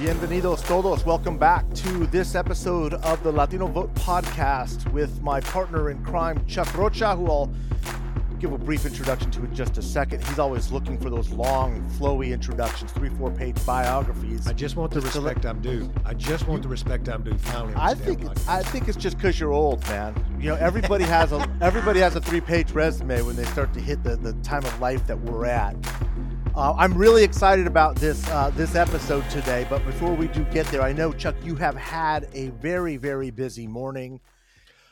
Bienvenidos todos. Welcome back to this episode of the Latino Vote podcast with my partner in crime, Chuck Rocha, who I'll give a brief introduction to in just a second. He's always looking for those long, flowy introductions, three, four page biographies. I just want the respect I'm due. I just want the respect I'm due. Finally, I think I think it's just because you're old, man. You know, everybody has a everybody has a three page resume when they start to hit the, the time of life that we're at. Uh, I'm really excited about this uh, this episode today, but before we do get there, I know Chuck, you have had a very very busy morning.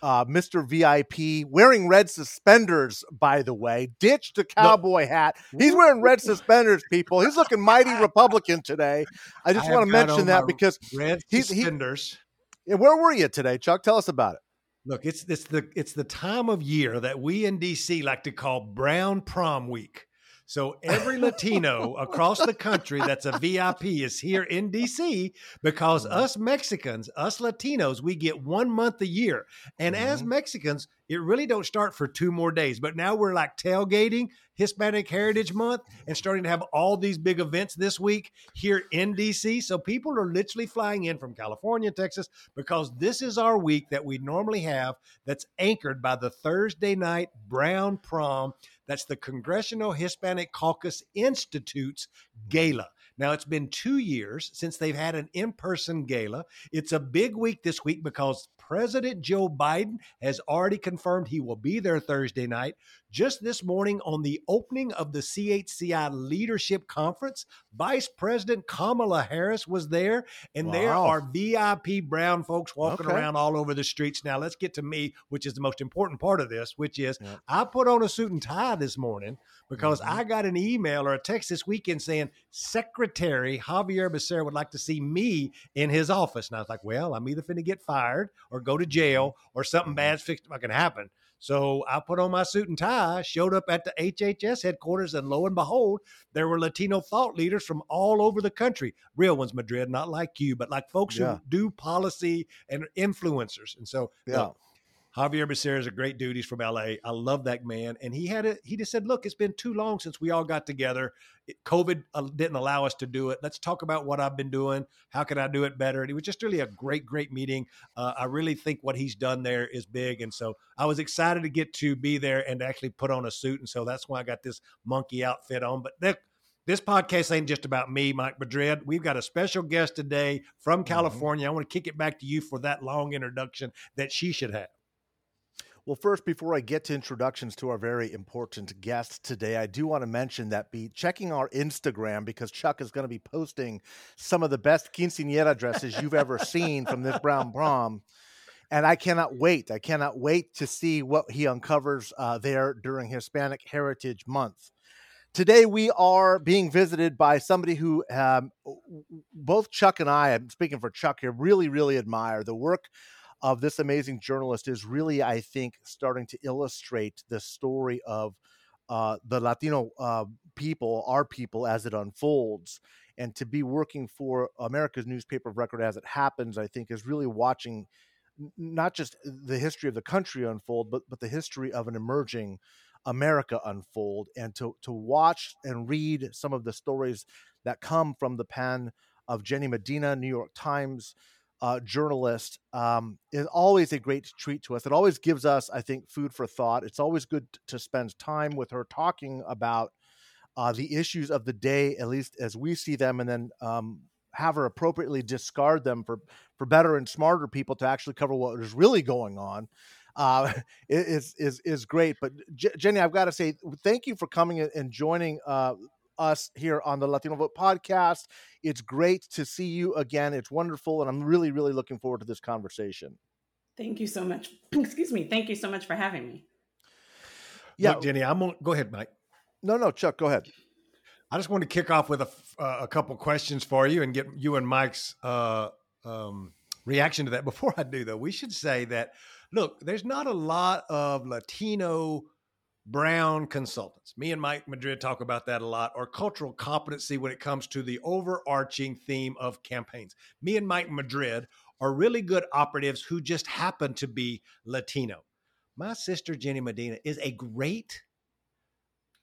Uh, Mr. VIP wearing red suspenders, by the way, ditched the cowboy no. hat. He's wearing red suspenders, people. He's looking mighty Republican today. I just want to mention that because red he's, suspenders. He, where were you today, Chuck? Tell us about it. Look, it's it's the it's the time of year that we in DC like to call Brown Prom Week. So every Latino across the country that's a VIP is here in DC because mm-hmm. us Mexicans, us Latinos, we get one month a year. And mm-hmm. as Mexicans, it really don't start for two more days. But now we're like tailgating Hispanic Heritage Month and starting to have all these big events this week here in DC. So people are literally flying in from California, Texas, because this is our week that we normally have that's anchored by the Thursday night Brown Prom that's the Congressional Hispanic Caucus Institute's gala. Now, it's been two years since they've had an in person gala. It's a big week this week because President Joe Biden has already confirmed he will be there Thursday night. Just this morning, on the opening of the CHCI Leadership Conference, Vice President Kamala Harris was there, and wow. there are VIP brown folks walking okay. around all over the streets. Now, let's get to me, which is the most important part of this, which is yeah. I put on a suit and tie this morning because mm-hmm. I got an email or a text this weekend saying Secretary Xavier Becerra would like to see me in his office. And I was like, well, I'm either finna get fired or go to jail or something mm-hmm. bad's fixed can happen. So I put on my suit and tie, showed up at the HHS headquarters, and lo and behold, there were Latino thought leaders from all over the country. Real ones, Madrid, not like you, but like folks yeah. who do policy and influencers. And so, yeah. Xavier Becerra is a great dude. He's from LA. I love that man. And he had it. He just said, "Look, it's been too long since we all got together. COVID uh, didn't allow us to do it. Let's talk about what I've been doing. How can I do it better?" And it was just really a great, great meeting. Uh, I really think what he's done there is big, and so I was excited to get to be there and actually put on a suit. And so that's why I got this monkey outfit on. But this podcast ain't just about me, Mike Madrid. We've got a special guest today from mm-hmm. California. Mm-hmm. I want to kick it back to you for that long introduction that she should have. Well, first, before I get to introductions to our very important guest today, I do want to mention that be checking our Instagram because Chuck is going to be posting some of the best quinceanera dresses you've ever seen from this brown prom. And I cannot wait. I cannot wait to see what he uncovers uh, there during Hispanic Heritage Month. Today, we are being visited by somebody who um, both Chuck and I, I'm speaking for Chuck here, really, really admire the work of this amazing journalist is really, I think, starting to illustrate the story of uh, the Latino uh, people, our people, as it unfolds. And to be working for America's newspaper of record as it happens, I think, is really watching not just the history of the country unfold, but but the history of an emerging America unfold, and to to watch and read some of the stories that come from the pen of Jenny Medina, New York Times uh, journalist um, is always a great treat to us. It always gives us, I think, food for thought. It's always good to spend time with her talking about uh, the issues of the day, at least as we see them, and then um, have her appropriately discard them for for better and smarter people to actually cover what is really going on. Uh, is is is great. But J- Jenny, I've got to say thank you for coming and joining uh, us here on the Latino Vote podcast. It's great to see you again. It's wonderful. And I'm really, really looking forward to this conversation. Thank you so much. Excuse me. Thank you so much for having me. Yeah, Look, Jenny, I'm gonna go ahead, Mike. No, no, Chuck, go ahead. I just want to kick off with a, uh, a couple questions for you and get you and Mike's uh, um, reaction to that. Before I do, though, we should say that look, there's not a lot of Latino Brown consultants. Me and Mike Madrid talk about that a lot, or cultural competency when it comes to the overarching theme of campaigns. Me and Mike Madrid are really good operatives who just happen to be Latino. My sister, Jenny Medina, is a great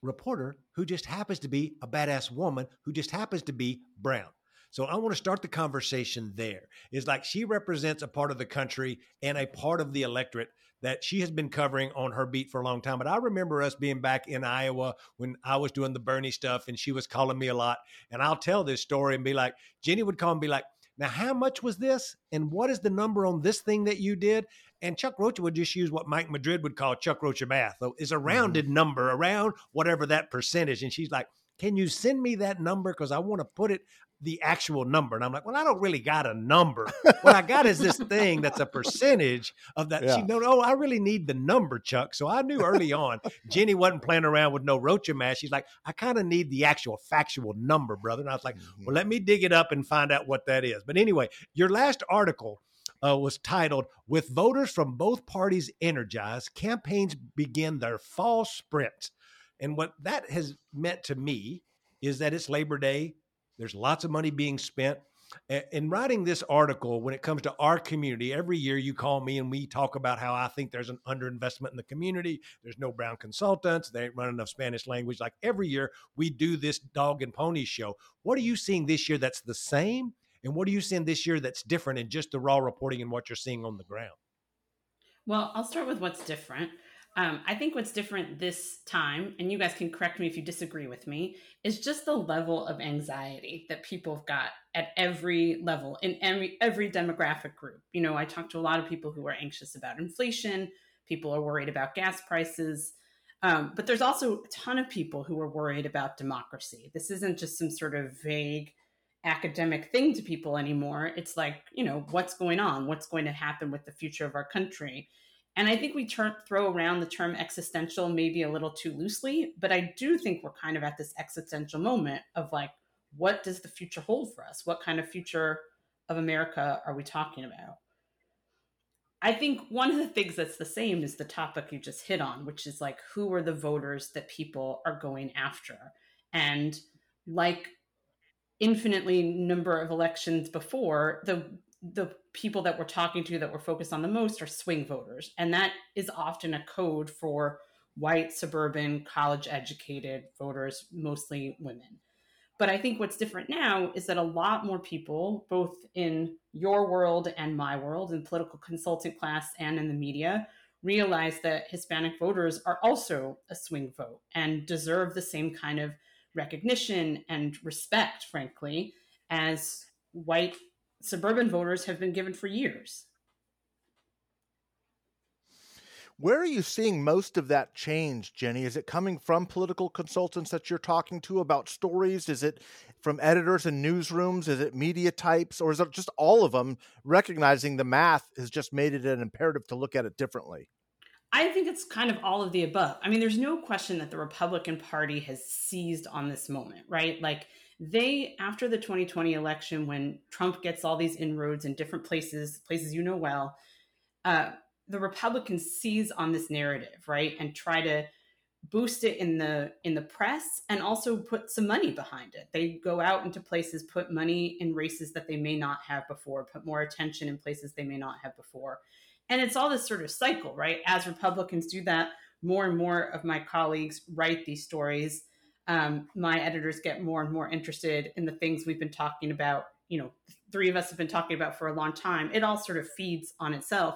reporter who just happens to be a badass woman who just happens to be brown. So I want to start the conversation there. It's like she represents a part of the country and a part of the electorate that she has been covering on her beat for a long time. But I remember us being back in Iowa when I was doing the Bernie stuff and she was calling me a lot. And I'll tell this story and be like, Jenny would call and be like, now, how much was this? And what is the number on this thing that you did? And Chuck Rocha would just use what Mike Madrid would call Chuck Rocha math. So it's a mm-hmm. rounded mm-hmm. number around whatever that percentage. And she's like, can you send me that number? Because I want to put it the actual number. And I'm like, well, I don't really got a number. what I got is this thing that's a percentage of that. Yeah. She no, no, I really need the number, Chuck. So I knew early on Jenny wasn't playing around with no Rocha math. She's like, I kind of need the actual factual number, brother. And I was like, mm-hmm. well, let me dig it up and find out what that is. But anyway, your last article uh, was titled "With Voters from Both Parties Energized, Campaigns Begin Their Fall Sprint." And what that has meant to me is that it's Labor Day there's lots of money being spent. In writing this article, when it comes to our community, every year you call me and we talk about how I think there's an underinvestment in the community. There's no brown consultants. They ain't running enough Spanish language. Like every year we do this dog and pony show. What are you seeing this year that's the same? And what are you seeing this year that's different in just the raw reporting and what you're seeing on the ground? Well, I'll start with what's different. Um, I think what's different this time, and you guys can correct me if you disagree with me, is just the level of anxiety that people have got at every level in every every demographic group. You know, I talk to a lot of people who are anxious about inflation. People are worried about gas prices. Um, but there's also a ton of people who are worried about democracy. This isn't just some sort of vague academic thing to people anymore. It's like, you know, what's going on? What's going to happen with the future of our country? And I think we turn, throw around the term existential maybe a little too loosely, but I do think we're kind of at this existential moment of like, what does the future hold for us? What kind of future of America are we talking about? I think one of the things that's the same is the topic you just hit on, which is like, who are the voters that people are going after? And like infinitely number of elections before, the the people that we're talking to that we're focused on the most are swing voters. And that is often a code for white, suburban, college educated voters, mostly women. But I think what's different now is that a lot more people, both in your world and my world, in political consultant class and in the media, realize that Hispanic voters are also a swing vote and deserve the same kind of recognition and respect, frankly, as white suburban voters have been given for years. Where are you seeing most of that change, Jenny? Is it coming from political consultants that you're talking to about stories? Is it from editors and newsrooms? Is it media types? Or is it just all of them recognizing the math has just made it an imperative to look at it differently? I think it's kind of all of the above. I mean, there's no question that the Republican Party has seized on this moment, right? Like, they after the 2020 election when trump gets all these inroads in different places places you know well uh, the republicans seize on this narrative right and try to boost it in the in the press and also put some money behind it. They go out into places put money in races that they may not have before put more attention in places they may not have before. And it's all this sort of cycle right? As republicans do that more and more of my colleagues write these stories um, my editors get more and more interested in the things we've been talking about. You know, three of us have been talking about for a long time. It all sort of feeds on itself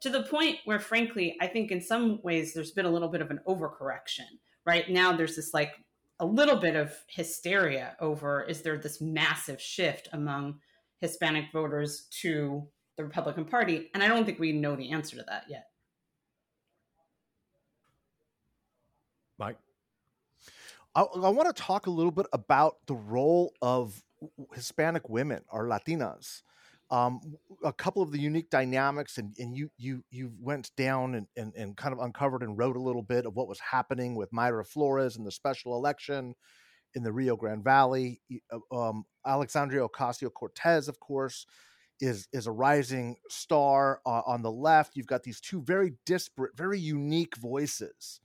to the point where, frankly, I think in some ways there's been a little bit of an overcorrection. Right now, there's this like a little bit of hysteria over is there this massive shift among Hispanic voters to the Republican Party? And I don't think we know the answer to that yet. Mike? I, I want to talk a little bit about the role of Hispanic women or Latinas. Um, a couple of the unique dynamics, and, and you you you went down and, and, and kind of uncovered and wrote a little bit of what was happening with Mayra Flores in the special election in the Rio Grande Valley. Uh, um, Alexandria Ocasio Cortez, of course, is is a rising star uh, on the left. You've got these two very disparate, very unique voices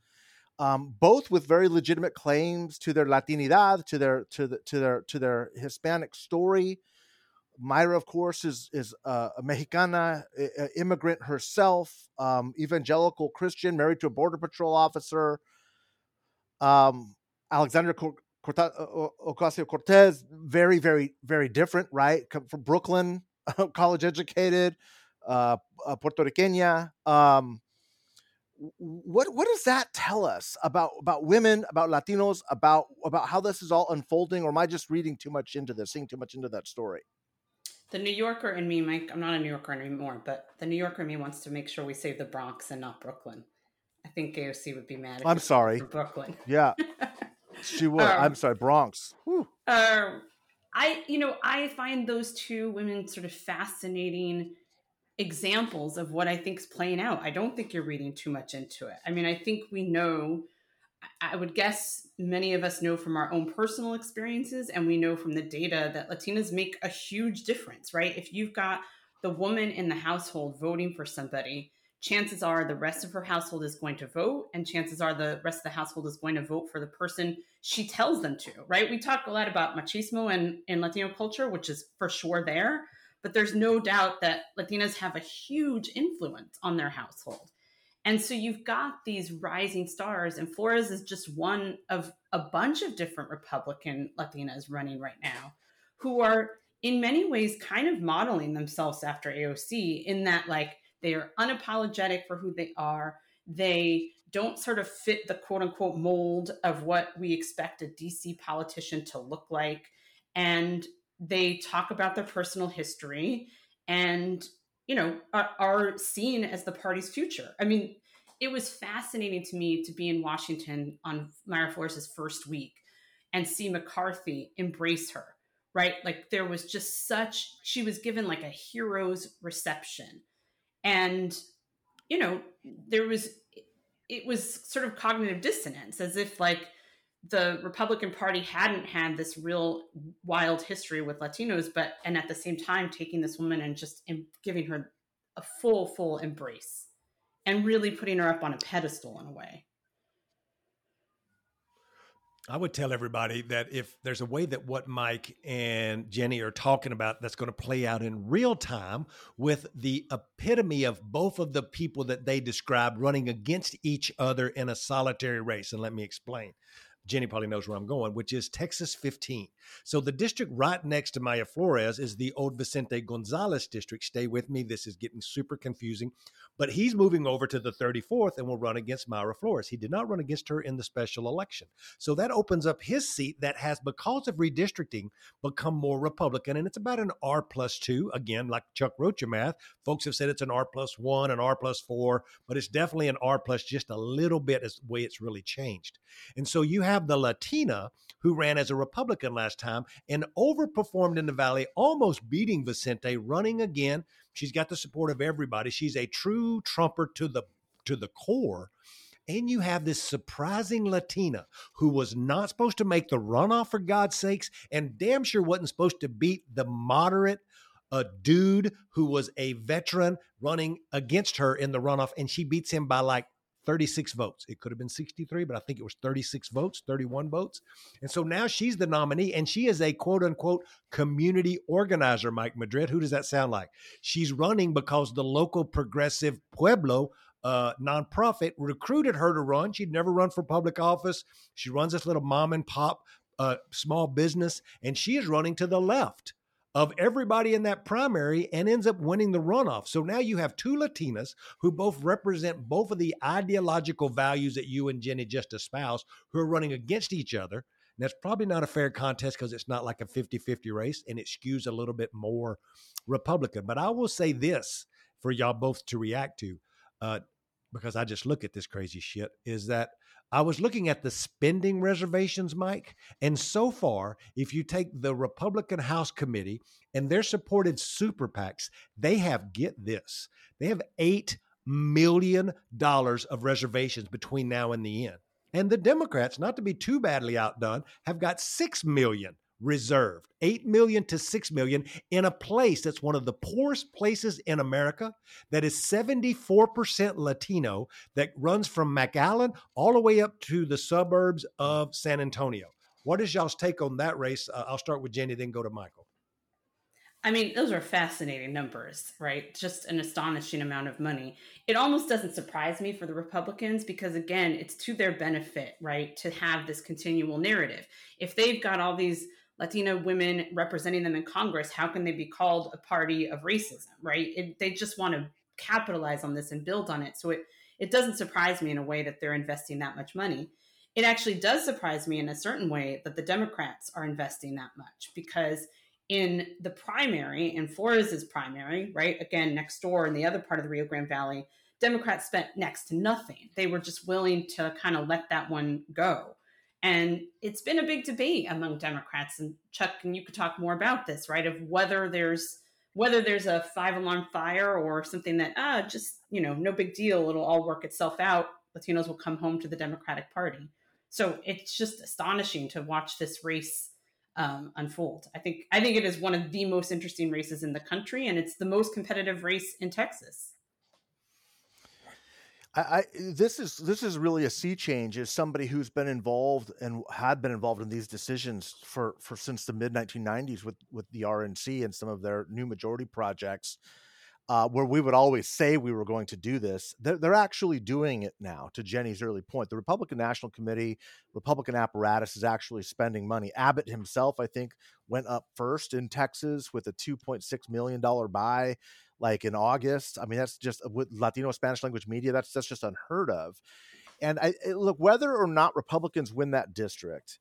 um, both with very legitimate claims to their Latinidad, to their to the to their to their Hispanic story. Mayra, of course, is is a Mexicana a, immigrant herself, um, evangelical Christian, married to a border patrol officer. Um, Ocasio Cortez, very, very, very different, right? Come from Brooklyn, college educated, uh, Puerto Riqueña. Um, what what does that tell us about about women, about Latinos, about about how this is all unfolding? Or am I just reading too much into this, seeing too much into that story? The New Yorker in me, Mike, I'm not a New Yorker anymore, but the New Yorker in me wants to make sure we save the Bronx and not Brooklyn. I think AOC would be mad. I'm sorry, Brooklyn. Yeah, she would. Um, I'm sorry, Bronx. Uh, I, you know, I find those two women sort of fascinating examples of what I think is playing out. I don't think you're reading too much into it. I mean, I think we know, I would guess many of us know from our own personal experiences, and we know from the data that Latinas make a huge difference, right? If you've got the woman in the household voting for somebody, chances are the rest of her household is going to vote, and chances are the rest of the household is going to vote for the person she tells them to, right? We talk a lot about machismo and in Latino culture, which is for sure there but there's no doubt that Latinas have a huge influence on their household. And so you've got these rising stars, and Flores is just one of a bunch of different Republican Latinas running right now who are, in many ways, kind of modeling themselves after AOC in that, like, they are unapologetic for who they are. They don't sort of fit the quote unquote mold of what we expect a DC politician to look like. And they talk about their personal history and you know are, seen as the party's future. I mean it was fascinating to me to be in washington on mayra flores' first week and see mccarthy embrace her right? Like there was just such she was given like a hero's reception. And you know there was it was sort of cognitive dissonance as if like the Republican Party hadn't had this real wild history with Latinos, but and at the same time taking this woman and just giving her a full, full embrace and really putting her up on a pedestal in a way. I would tell everybody that if there's a way that what Mike and Jenny are talking about that's going to play out in real time with the epitome of both of the people that they describe running against each other in a solitary race. And let me explain. Jenny probably knows where I'm going, which is Texas 15. So the district right next to Mayra Flores is the old Vicente Gonzalez district. Stay with me. This is getting super confusing. But he's moving over to the 34th and will run against Mayra Flores. He did not run against her in the special election. So that opens up his seat that has, because of redistricting, become more Republican. And it's about an R plus two. Again, like Chuck Rocha math, folks have said it's an R plus one, an R plus four, but it's definitely an R plus just a little bit as the way it's really changed. And so you have the Latina who ran as a Republican last time and overperformed in the Valley, almost beating Vicente, running again. She's got the support of everybody. She's a true trumper to the to the core. And you have this surprising Latina who was not supposed to make the runoff for God's sakes, and damn sure wasn't supposed to beat the moderate a dude who was a veteran running against her in the runoff, and she beats him by like 36 votes. It could have been 63, but I think it was 36 votes, 31 votes. And so now she's the nominee and she is a quote unquote community organizer, Mike Madrid. Who does that sound like? She's running because the local progressive Pueblo uh, nonprofit recruited her to run. She'd never run for public office. She runs this little mom and pop uh, small business, and she is running to the left of everybody in that primary and ends up winning the runoff. So now you have two Latinas who both represent both of the ideological values that you and Jenny just espoused, who are running against each other. And that's probably not a fair contest because it's not like a 50 50 race and it skews a little bit more Republican. But I will say this for y'all both to react to, uh, because I just look at this crazy shit, is that I was looking at the spending reservations, Mike, and so far, if you take the Republican House Committee and their supported super PACs, they have, get this, they have $8 million of reservations between now and the end. And the Democrats, not to be too badly outdone, have got 6 million reserved 8 million to 6 million in a place that's one of the poorest places in America that is 74% Latino that runs from McAllen all the way up to the suburbs of San Antonio. What is y'all's take on that race? Uh, I'll start with Jenny, then go to Michael. I mean, those are fascinating numbers, right? Just an astonishing amount of money. It almost doesn't surprise me for the Republicans because, again, it's to their benefit, right, to have this continual narrative. If they've got all these Latina women representing them in Congress, how can they be called a party of racism, right? It, they just want to capitalize on this and build on it. So it, it doesn't surprise me in a way that they're investing that much money. It actually does surprise me in a certain way that the Democrats are investing that much because in the primary, in Flores' primary, right, again, next door in the other part of the Rio Grande Valley, Democrats spent next to nothing. They were just willing to kind of let that one go. And it's been a big debate among Democrats. And Chuck, and you could talk more about this, right? Of whether there's whether there's a five alarm fire or something that ah just you know no big deal it'll all work itself out latinos will come home to the democratic party so it's just astonishing to watch this race um, unfold i think i think it is one of the most interesting races in the country and it's the most competitive race in texas I, I, this is this is really a sea change as somebody who's been involved and had been involved in these decisions for for since the mid 1990s with with the RNC and some of their new majority projects uh, where we would always say we were going to do this they're, they're actually doing it now to Jenny's early point the Republican National Committee Republican apparatus is actually spending money Abbott himself I think went up first in Texas with a 2.6 million dollar buy like in August. I mean, that's just uh, with Latino Spanish language media. That's that's just unheard of. And I look whether or not Republicans win that district,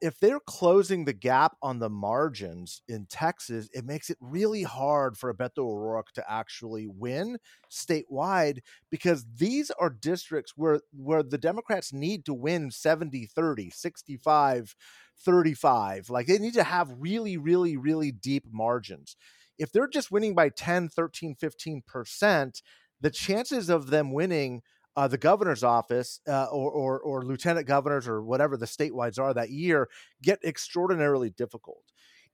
if they're closing the gap on the margins in Texas, it makes it really hard for Beto O'Rourke to actually win statewide because these are districts where where the Democrats need to win 70 30, 65 35. Like they need to have really really really deep margins if they're just winning by 10, 13, 15%, the chances of them winning uh, the governor's office uh, or, or, or lieutenant governors or whatever the statewides are that year get extraordinarily difficult.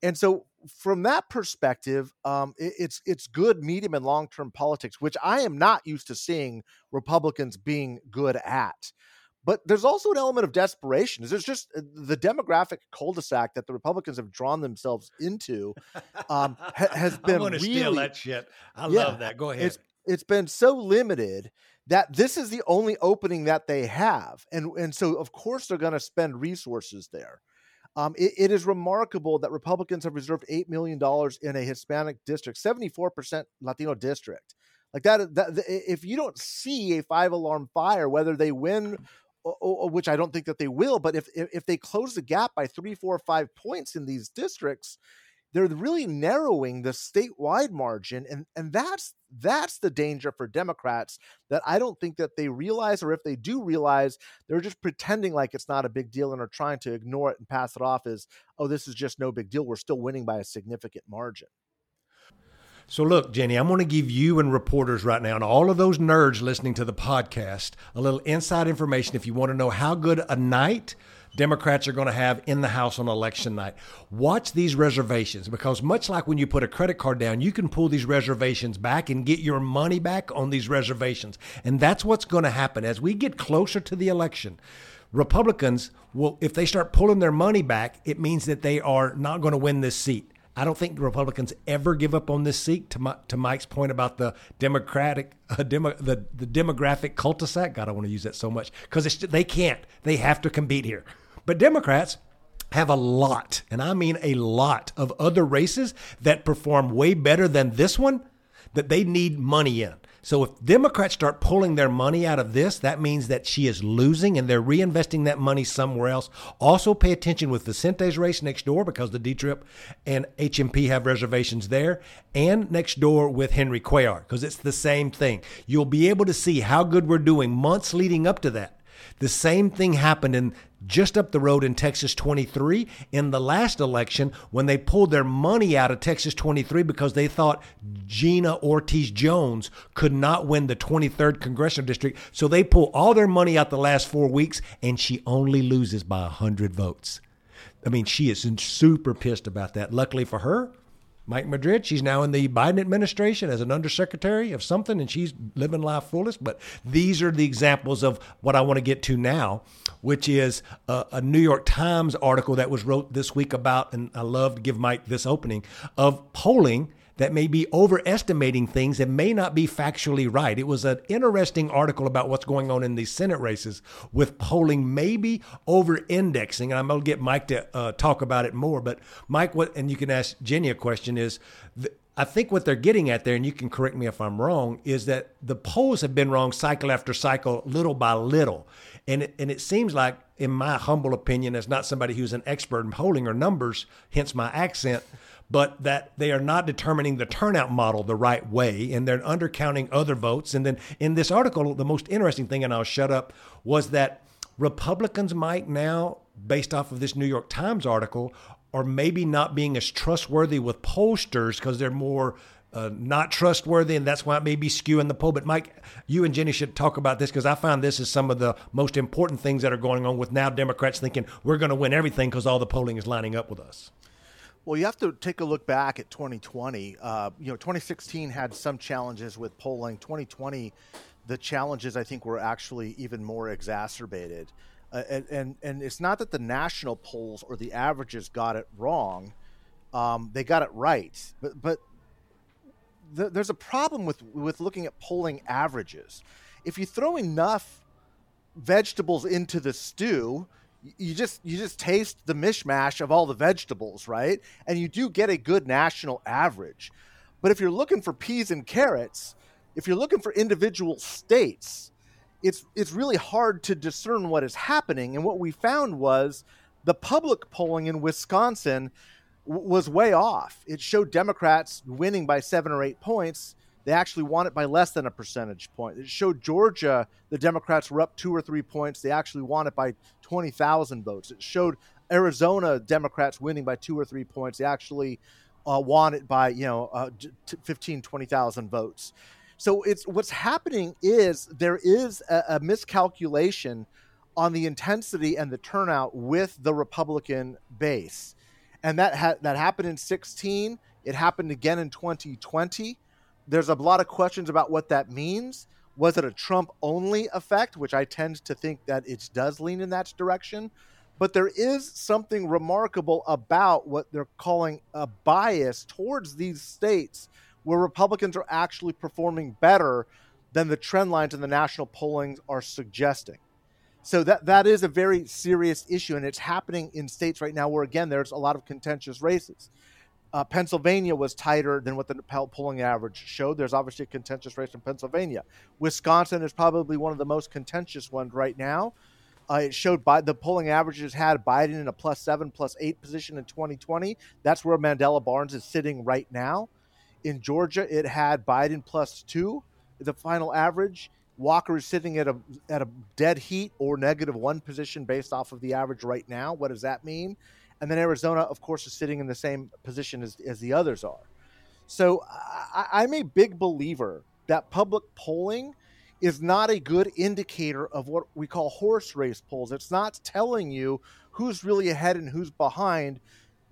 And so, from that perspective, um, it, it's it's good medium and long term politics, which I am not used to seeing Republicans being good at. But there's also an element of desperation. There's just uh, the demographic cul-de-sac that the Republicans have drawn themselves into um, ha- has been I really steal that shit. I yeah, love that. Go ahead. It's it's been so limited that this is the only opening that they have, and and so of course they're going to spend resources there. Um, it, it is remarkable that Republicans have reserved eight million dollars in a Hispanic district, seventy-four percent Latino district. Like that, that, if you don't see a five alarm fire, whether they win which I don't think that they will. But if if they close the gap by three, four, five points in these districts, they're really narrowing the statewide margin, and and that's that's the danger for Democrats that I don't think that they realize, or if they do realize, they're just pretending like it's not a big deal and are trying to ignore it and pass it off as, oh, this is just no big deal. We're still winning by a significant margin. So, look, Jenny, I'm going to give you and reporters right now, and all of those nerds listening to the podcast, a little inside information if you want to know how good a night Democrats are going to have in the House on election night. Watch these reservations because, much like when you put a credit card down, you can pull these reservations back and get your money back on these reservations. And that's what's going to happen as we get closer to the election. Republicans will, if they start pulling their money back, it means that they are not going to win this seat. I don't think Republicans ever give up on this seat. To, my, to Mike's point about the democratic, uh, demo, the the demographic cul-de-sac. God, I want to use that so much because they can't. They have to compete here. But Democrats have a lot, and I mean a lot, of other races that perform way better than this one that they need money in. So if Democrats start pulling their money out of this, that means that she is losing and they're reinvesting that money somewhere else. Also pay attention with Vicente's race next door because the D-Trip and HMP have reservations there and next door with Henry Cuellar because it's the same thing. You'll be able to see how good we're doing months leading up to that. The same thing happened in just up the road in Texas 23 in the last election when they pulled their money out of Texas 23 because they thought Gina Ortiz Jones could not win the 23rd congressional district. So they pull all their money out the last four weeks and she only loses by 100 votes. I mean, she is super pissed about that. Luckily for her, Mike Madrid. She's now in the Biden administration as an undersecretary of something, and she's living life fullest. But these are the examples of what I want to get to now, which is a, a New York Times article that was wrote this week about, and I love to give Mike this opening of polling that may be overestimating things and may not be factually right. It was an interesting article about what's going on in these Senate races with polling maybe over indexing. And I'm going to get Mike to uh, talk about it more. But, Mike, what, and you can ask Jenny a question is, the, I think what they're getting at there, and you can correct me if I'm wrong, is that the polls have been wrong cycle after cycle, little by little. And it, and it seems like, in my humble opinion, as not somebody who's an expert in polling or numbers, hence my accent, but that they are not determining the turnout model the right way and they're undercounting other votes. And then in this article, the most interesting thing, and I'll shut up, was that Republicans might now, based off of this New York Times article, are maybe not being as trustworthy with pollsters because they're more uh, not trustworthy, and that's why it may be skewing the poll. But Mike, you and Jenny should talk about this because I find this is some of the most important things that are going on with now Democrats thinking we're going to win everything because all the polling is lining up with us. Well, you have to take a look back at 2020. Uh, you know, 2016 had some challenges with polling. 2020, the challenges I think were actually even more exacerbated. Uh, and, and, and it's not that the national polls or the averages got it wrong; um, they got it right. But but the, there's a problem with with looking at polling averages. If you throw enough vegetables into the stew, you just you just taste the mishmash of all the vegetables, right? And you do get a good national average. But if you're looking for peas and carrots, if you're looking for individual states, it's it's really hard to discern what is happening. And what we found was the public polling in Wisconsin w- was way off. It showed Democrats winning by seven or eight points they actually won it by less than a percentage point. It showed Georgia, the Democrats were up two or three points. They actually won it by 20,000 votes. It showed Arizona Democrats winning by two or three points. They actually uh, won it by, you know, uh, 15, 20,000 votes. So it's what's happening is there is a, a miscalculation on the intensity and the turnout with the Republican base. And that ha- that happened in 16. It happened again in 2020 there's a lot of questions about what that means. Was it a Trump only effect, which I tend to think that it does lean in that direction? But there is something remarkable about what they're calling a bias towards these states where Republicans are actually performing better than the trend lines in the national pollings are suggesting. So that that is a very serious issue, and it's happening in states right now where again there's a lot of contentious races. Uh, Pennsylvania was tighter than what the polling average showed. There's obviously a contentious race in Pennsylvania. Wisconsin is probably one of the most contentious ones right now. Uh, it showed by the polling averages had Biden in a plus seven, plus eight position in 2020. That's where Mandela Barnes is sitting right now. In Georgia, it had Biden plus two, the final average. Walker is sitting at a at a dead heat or negative one position based off of the average right now. What does that mean? And then Arizona, of course, is sitting in the same position as, as the others are. So I, I'm a big believer that public polling is not a good indicator of what we call horse race polls. It's not telling you who's really ahead and who's behind,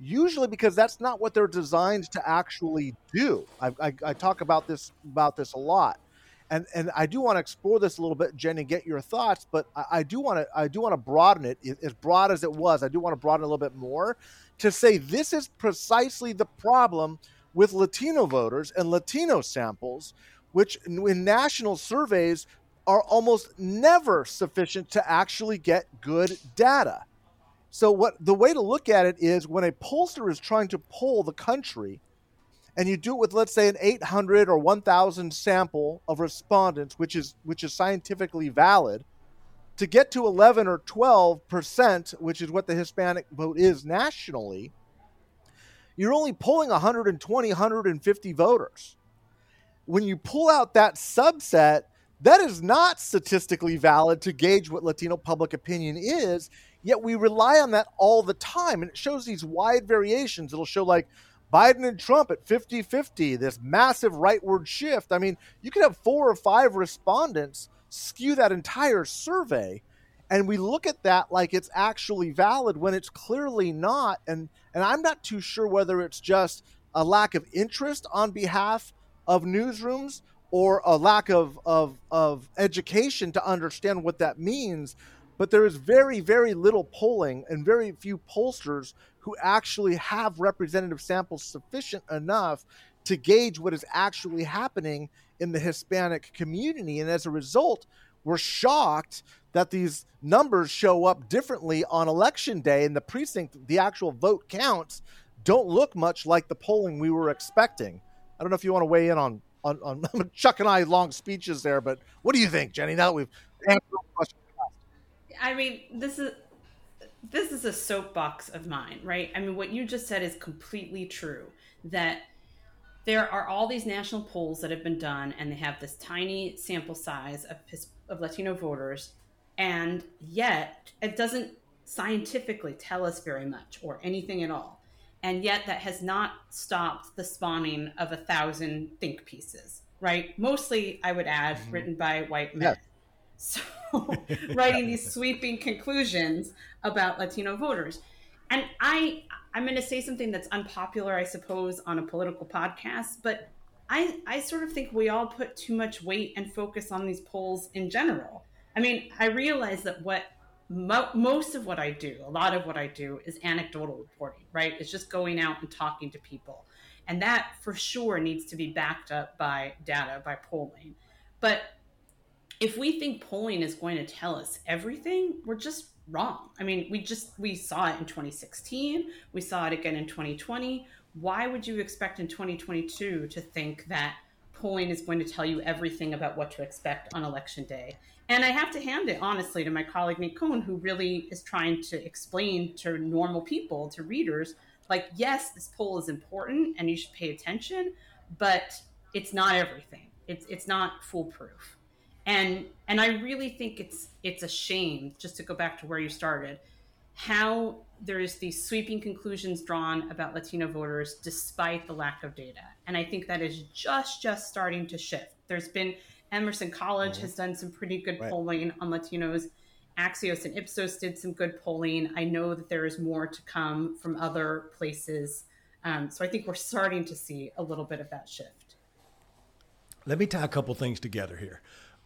usually because that's not what they're designed to actually do. I, I, I talk about this about this a lot and and I do want to explore this a little bit, Jen, and get your thoughts. But I, do want to I do want to broaden it as broad as it was. I do want to broaden a little bit more to say this is precisely the problem with Latino voters and Latino samples, which in national surveys are almost never sufficient to actually get good data. So what the way to look at it is when a pollster is trying to poll the country and you do it with let's say an 800 or 1000 sample of respondents which is which is scientifically valid to get to 11 or 12 percent which is what the hispanic vote is nationally you're only pulling 120 150 voters. When you pull out that subset that is not statistically valid to gauge what latino public opinion is yet we rely on that all the time and it shows these wide variations. It'll show like Biden and Trump at 50 50, this massive rightward shift. I mean, you could have four or five respondents skew that entire survey. And we look at that like it's actually valid when it's clearly not. And, and I'm not too sure whether it's just a lack of interest on behalf of newsrooms or a lack of, of, of education to understand what that means. But there is very, very little polling and very few pollsters who actually have representative samples sufficient enough to gauge what is actually happening in the Hispanic community. And as a result, we're shocked that these numbers show up differently on election day and the precinct, the actual vote counts don't look much like the polling we were expecting. I don't know if you want to weigh in on on, on Chuck and I long speeches there, but what do you think, Jenny? Now that we've answered the question. I mean, this is this is a soapbox of mine, right? I mean, what you just said is completely true. That there are all these national polls that have been done, and they have this tiny sample size of of Latino voters, and yet it doesn't scientifically tell us very much or anything at all and yet that has not stopped the spawning of a thousand think pieces right mostly i would add mm-hmm. written by white men yes. So writing these sweeping conclusions about latino voters and i i'm going to say something that's unpopular i suppose on a political podcast but i i sort of think we all put too much weight and focus on these polls in general i mean i realize that what mo- most of what I do, a lot of what I do is anecdotal reporting, right? It's just going out and talking to people. And that for sure needs to be backed up by data, by polling. But if we think polling is going to tell us everything, we're just wrong. I mean, we just we saw it in 2016, we saw it again in 2020. Why would you expect in 2022 to think that polling is going to tell you everything about what to expect on election day? And I have to hand it honestly to my colleague Nate Cohn, who really is trying to explain to normal people, to readers, like, yes, this poll is important and you should pay attention, but it's not everything. It's it's not foolproof. And and I really think it's it's a shame, just to go back to where you started, how there's these sweeping conclusions drawn about Latino voters despite the lack of data. And I think that is just just starting to shift. There's been Emerson College mm-hmm. has done some pretty good right. polling on Latinos. Axios and Ipsos did some good polling. I know that there is more to come from other places. Um, so I think we're starting to see a little bit of that shift. Let me tie a couple things together here.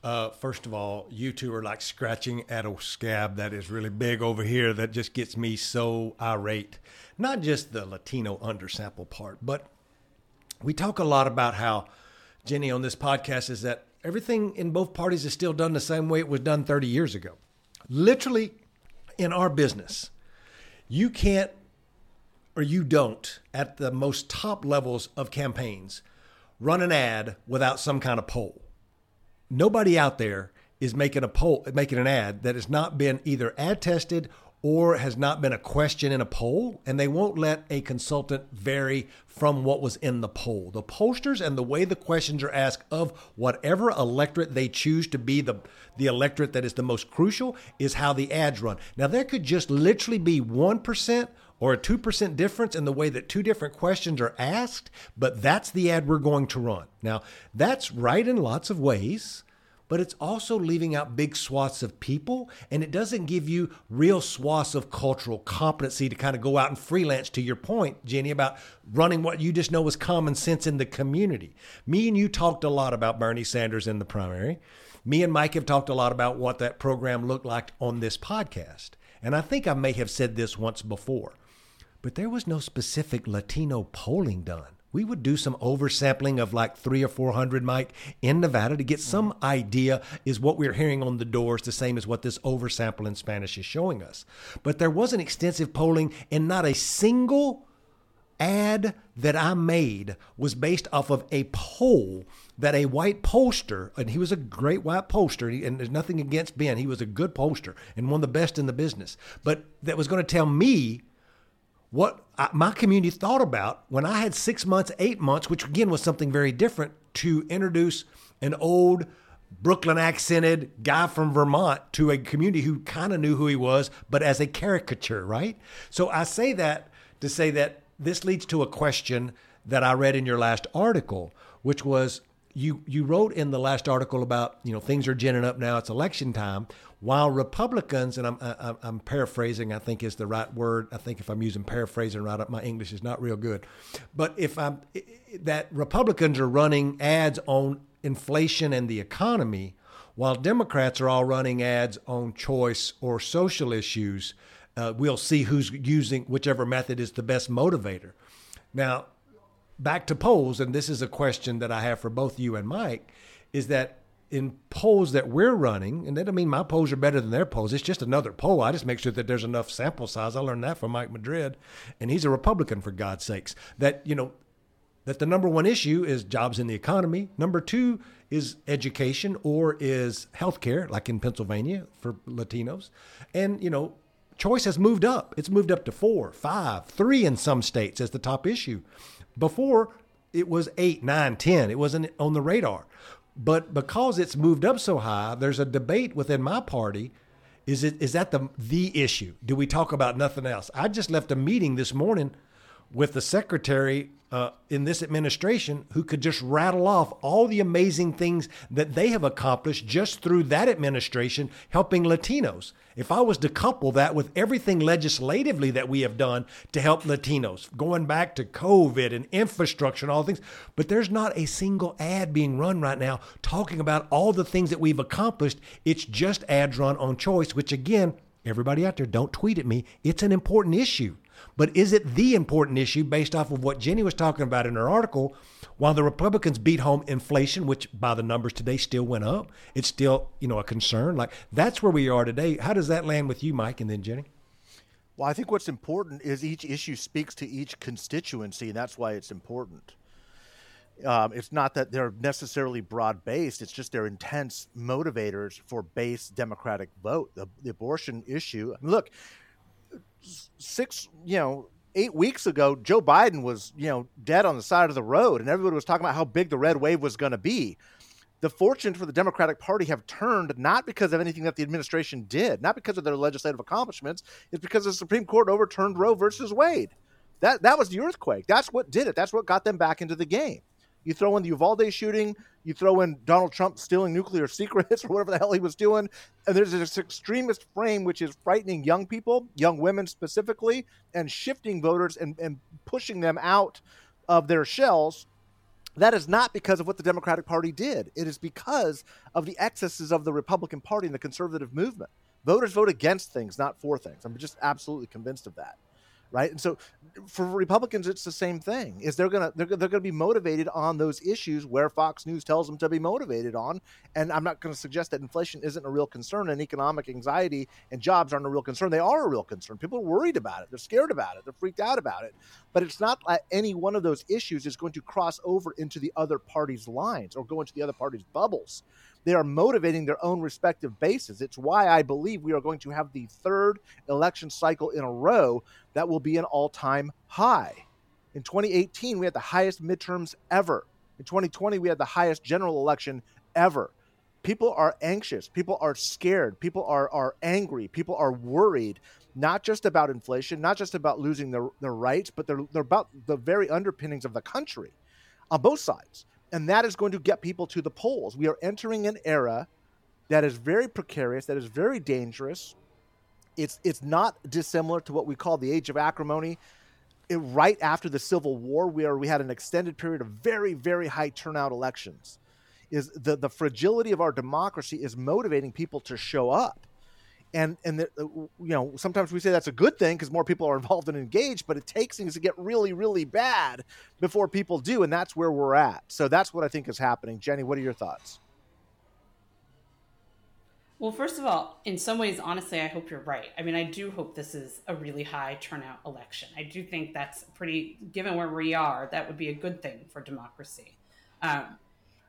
Uh, first of all, you two are like scratching at a scab that is really big over here that just gets me so irate. Not just the Latino undersample part, but we talk a lot about how, Jenny, on this podcast, is that everything in both parties is still done the same way it was done 30 years ago. Literally, in our business, you can't or you don't, at the most top levels of campaigns, run an ad without some kind of poll. Nobody out there is making a poll, making an ad that has not been either ad tested or has not been a question in a poll, and they won't let a consultant vary from what was in the poll. The pollsters and the way the questions are asked of whatever electorate they choose to be the, the electorate that is the most crucial is how the ads run. Now, there could just literally be 1% or a 2% difference in the way that two different questions are asked, but that's the ad we're going to run. Now, that's right in lots of ways but it's also leaving out big swaths of people and it doesn't give you real swaths of cultural competency to kind of go out and freelance to your point jenny about running what you just know was common sense in the community. Me and you talked a lot about bernie sanders in the primary. Me and mike have talked a lot about what that program looked like on this podcast and i think i may have said this once before but there was no specific latino polling done we would do some oversampling of like three or 400, Mike, in Nevada to get mm. some idea is what we're hearing on the doors the same as what this oversample in Spanish is showing us. But there was an extensive polling and not a single ad that I made was based off of a poll that a white pollster, and he was a great white pollster, and there's nothing against Ben, he was a good pollster and one of the best in the business, but that was going to tell me what my community thought about when I had six months, eight months, which again was something very different, to introduce an old Brooklyn accented guy from Vermont to a community who kind of knew who he was, but as a caricature, right? So I say that to say that this leads to a question that I read in your last article, which was you you wrote in the last article about you know things are ginning up now. It's election time. While Republicans and I'm I'm, I'm paraphrasing, I think is the right word. I think if I'm using paraphrasing right, up, my English is not real good. But if I'm that Republicans are running ads on inflation and the economy, while Democrats are all running ads on choice or social issues. Uh, we'll see who's using whichever method is the best motivator. Now, back to polls, and this is a question that I have for both you and Mike, is that in polls that we're running, and that doesn't mean my polls are better than their polls. It's just another poll. I just make sure that there's enough sample size. I learned that from Mike Madrid, and he's a Republican for God's sakes. That you know, that the number one issue is jobs in the economy. Number two is education or is healthcare, like in Pennsylvania for Latinos, and you know, choice has moved up. It's moved up to four, five, three in some states as the top issue. Before, it was eight, nine, ten. It wasn't on the radar. But because it's moved up so high, there's a debate within my party. Is it is that the the issue? Do we talk about nothing else? I just left a meeting this morning with the secretary uh, in this administration who could just rattle off all the amazing things that they have accomplished just through that administration helping Latinos. If I was to couple that with everything legislatively that we have done to help Latinos, going back to COVID and infrastructure and all things, but there's not a single ad being run right now talking about all the things that we've accomplished. It's just ads run on choice, which again, everybody out there, don't tweet at me. It's an important issue. But is it the important issue based off of what Jenny was talking about in her article? While the Republicans beat home inflation, which by the numbers today still went up, it's still, you know, a concern. Like that's where we are today. How does that land with you, Mike, and then Jenny? Well, I think what's important is each issue speaks to each constituency, and that's why it's important. Um, it's not that they're necessarily broad based, it's just they're intense motivators for base Democratic vote. The, the abortion issue. I mean, look, six, you know, eight weeks ago, Joe Biden was, you know, dead on the side of the road, and everybody was talking about how big the red wave was going to be. The fortunes for the Democratic Party have turned not because of anything that the administration did, not because of their legislative accomplishments. It's because the Supreme Court overturned Roe versus Wade. That that was the earthquake. That's what did it. That's what got them back into the game. You throw in the Uvalde shooting, you throw in Donald Trump stealing nuclear secrets or whatever the hell he was doing, and there's this extremist frame which is frightening young people, young women specifically, and shifting voters and, and pushing them out of their shells. That is not because of what the Democratic Party did. It is because of the excesses of the Republican Party and the conservative movement. Voters vote against things, not for things. I'm just absolutely convinced of that right? And so for Republicans, it's the same thing. Is they're gonna they're, they're gonna be motivated on those issues where Fox News tells them to be motivated on. And I'm not going to suggest that inflation isn't a real concern and economic anxiety and jobs aren't a real concern. They are a real concern. People are worried about it. They're scared about it. They're freaked out about it. But it's not like any one of those issues is going to cross over into the other party's lines or go into the other party's bubbles. They are motivating their own respective bases. It's why I believe we are going to have the third election cycle in a row that will be an all time high. In 2018, we had the highest midterms ever. In 2020, we had the highest general election ever. People are anxious. People are scared. People are, are angry. People are worried, not just about inflation, not just about losing their, their rights, but they're, they're about the very underpinnings of the country on both sides. And that is going to get people to the polls. We are entering an era that is very precarious, that is very dangerous. It's it's not dissimilar to what we call the age of acrimony. It, right after the Civil War, where we had an extended period of very, very high turnout elections, is the, the fragility of our democracy is motivating people to show up and and the, you know sometimes we say that's a good thing because more people are involved and engaged but it takes things to get really really bad before people do and that's where we're at. So that's what i think is happening. Jenny what are your thoughts? Well first of all in some ways honestly i hope you're right. I mean i do hope this is a really high turnout election. I do think that's pretty given where we are that would be a good thing for democracy. Um,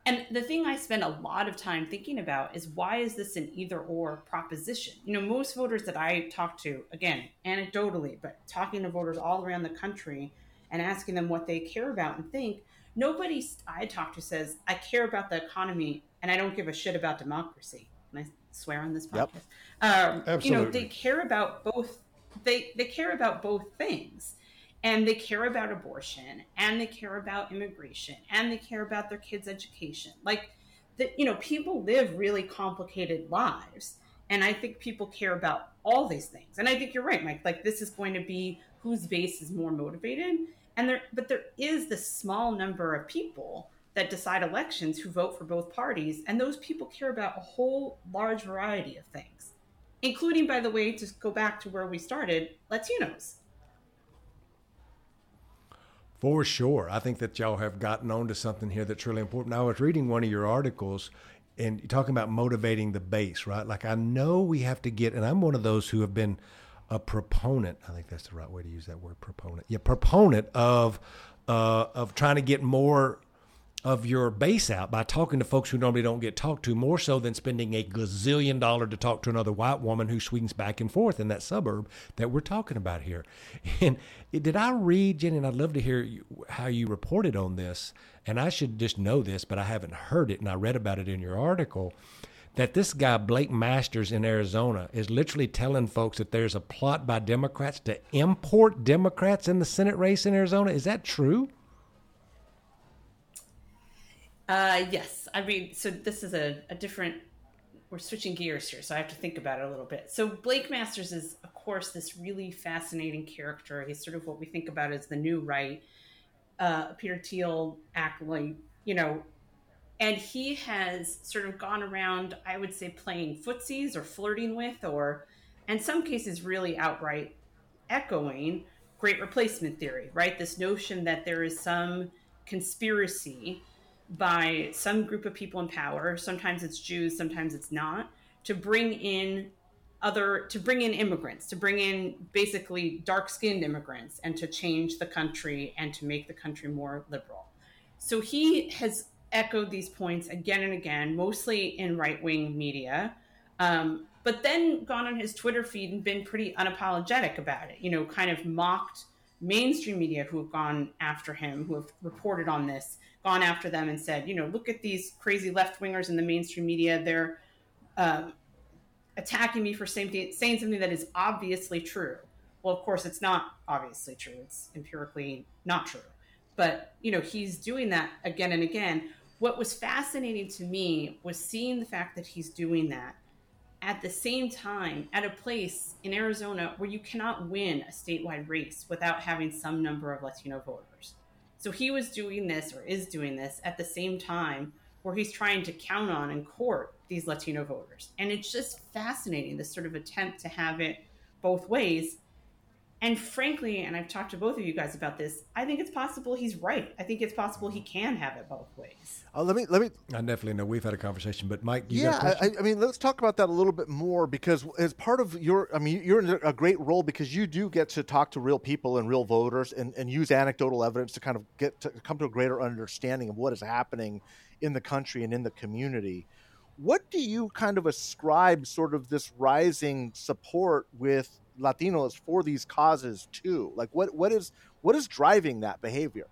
and the thing I spend a lot of time thinking about is why is this an either or proposition? You know, most voters that I talk to, again, anecdotally, but talking to voters all around the country and asking them what they care about and think, nobody I talk to says, I care about the economy and I don't give a shit about democracy. Can I swear on this podcast? Yep. Um, Absolutely. You know, they care about both. They they care about both things. And they care about abortion and they care about immigration and they care about their kids' education. Like that, you know, people live really complicated lives. And I think people care about all these things. And I think you're right, Mike. Like this is going to be whose base is more motivated. And there but there is this small number of people that decide elections who vote for both parties. And those people care about a whole large variety of things, including, by the way, to go back to where we started, Latinos. For sure. I think that y'all have gotten on to something here that's really important. I was reading one of your articles and you're talking about motivating the base, right? Like I know we have to get, and I'm one of those who have been a proponent. I think that's the right way to use that word, proponent. Yeah, proponent of uh, of trying to get more of your base out by talking to folks who normally don't get talked to more so than spending a gazillion dollar to talk to another white woman who swings back and forth in that suburb that we're talking about here. And did I read, Jenny, and I'd love to hear how you reported on this, and I should just know this, but I haven't heard it, and I read about it in your article, that this guy, Blake Masters in Arizona, is literally telling folks that there's a plot by Democrats to import Democrats in the Senate race in Arizona. Is that true? Uh, yes. I mean, so this is a, a different, we're switching gears here, so I have to think about it a little bit. So Blake Masters is, of course, this really fascinating character. He's sort of what we think about as the new right, uh, Peter Thiel acolyte, you know, and he has sort of gone around, I would say, playing footsies or flirting with, or in some cases, really outright echoing great replacement theory, right? This notion that there is some conspiracy by some group of people in power. Sometimes it's jews sometimes it's not to bring in other to bring in immigrants to bring in basically dark skinned immigrants and to change the country and to make the country more liberal. So he has echoed these points again and again mostly in right-wing media um, but then gone on his twitter feed and been pretty unapologetic about it you know kind of mocked mainstream media who have gone after him who have reported on this gone after them and said, you know, look at these crazy left wingers in the mainstream media. They're um, attacking me for saying, saying something that is obviously true. Well, of course, it's not obviously true. It's empirically not true. But, you know, he's doing that again and again. What was fascinating to me was seeing the fact that he's doing that at the same time at a place in Arizona where you cannot win a statewide race without having some number of Latino voters. So he was doing this or is doing this at the same time where he's trying to count on and court these Latino voters. And it's just fascinating, this sort of attempt to have it both ways. And frankly, and I've talked to both of you guys about this, I think it's possible he's right. I think it's possible he can have it both ways. Uh, let me let me. I definitely know we've had a conversation, but Mike, yeah, I, I, mean, let's talk about that a little bit more because as part of your, I mean, you're in a great role because you do get to talk to real people and real voters and, and use anecdotal evidence to kind of get to come to a greater understanding of what is happening in the country and in the community. What do you kind of ascribe sort of this rising support with Latinos for these causes too? Like what what is what is driving that behavior?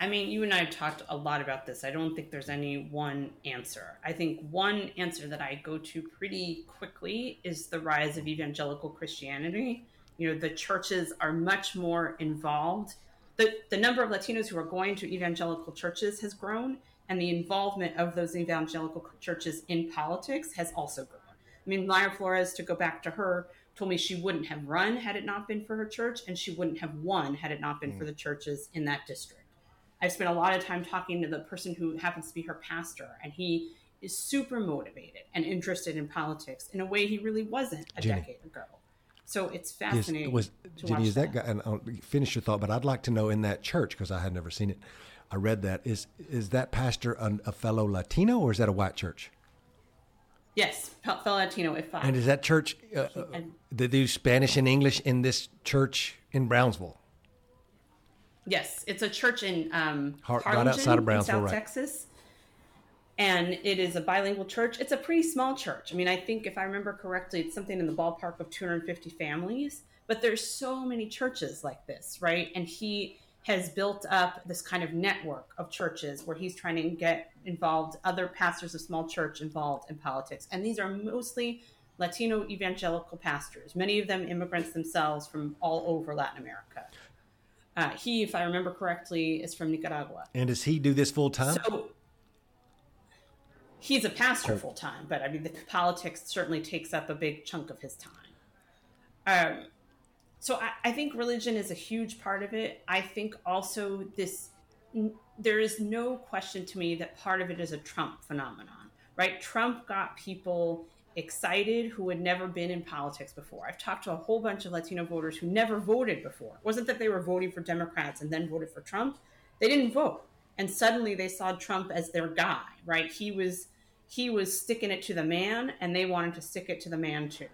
I mean, you and I have talked a lot about this. I don't think there's any one answer. I think one answer that I go to pretty quickly is the rise of evangelical Christianity. You know, the churches are much more involved. The, the number of Latinos who are going to evangelical churches has grown, and the involvement of those evangelical churches in politics has also grown. I mean, Mayra Flores, to go back to her, told me she wouldn't have run had it not been for her church, and she wouldn't have won had it not been mm. for the churches in that district. I've spent a lot of time talking to the person who happens to be her pastor, and he is super motivated and interested in politics in a way he really wasn't a Jenny. decade ago. So it's fascinating. Is, was Jenny? Is that, that guy? And I'll finish your thought, but I'd like to know in that church because I had never seen it. I read that. Is is that pastor a, a fellow Latino or is that a white church? Yes, fellow Latino. If I, and is that church? Uh, they do Spanish and English in this church in Brownsville. Yes, it's a church in um, Har- right outside of Brownsville, South right. Texas, and it is a bilingual church. It's a pretty small church. I mean, I think if I remember correctly, it's something in the ballpark of 250 families. But there's so many churches like this, right? And he has built up this kind of network of churches where he's trying to get involved other pastors of small church involved in politics and these are mostly Latino evangelical pastors, many of them immigrants themselves from all over Latin America. Uh, he, if I remember correctly, is from Nicaragua. And does he do this full time? So he's a pastor full time, but I mean, the politics certainly takes up a big chunk of his time. Um, so I, I think religion is a huge part of it. I think also this, there is no question to me that part of it is a Trump phenomenon, right? Trump got people excited who had never been in politics before. I've talked to a whole bunch of Latino voters who never voted before. It wasn't that they were voting for Democrats and then voted for Trump. They didn't vote. And suddenly they saw Trump as their guy, right? He was he was sticking it to the man and they wanted to stick it to the man too.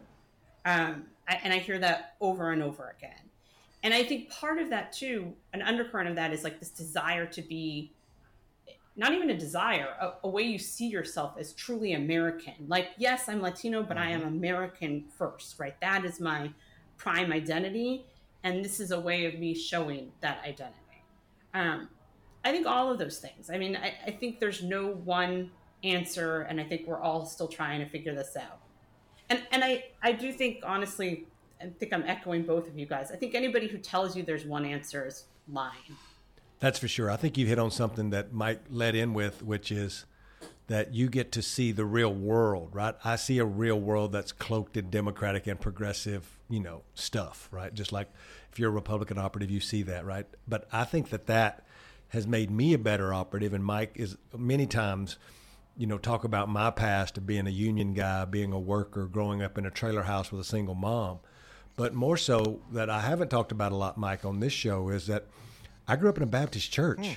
Um, I, and I hear that over and over again. And I think part of that too, an undercurrent of that is like this desire to be not even a desire, a, a, way you see yourself as truly American. Like, yes, I'm Latino, but I am mm-hmm. American first, right? That is my prime identity. And this is a way of me showing that identity. Um, I think all of those things. I mean, I, I think there's no one answer, and I think we're all still trying to figure this out. And and I, I do think honestly, I think I'm echoing both of you guys. I think anybody who tells you there's one answer is lying. That's for sure. I think you hit on something that Mike led in with, which is that you get to see the real world, right? I see a real world that's cloaked in democratic and progressive, you know, stuff, right? Just like if you're a Republican operative, you see that, right? But I think that that has made me a better operative, and Mike is many times, you know, talk about my past of being a union guy, being a worker, growing up in a trailer house with a single mom. But more so that I haven't talked about a lot, Mike, on this show is that I grew up in a Baptist church. Mm.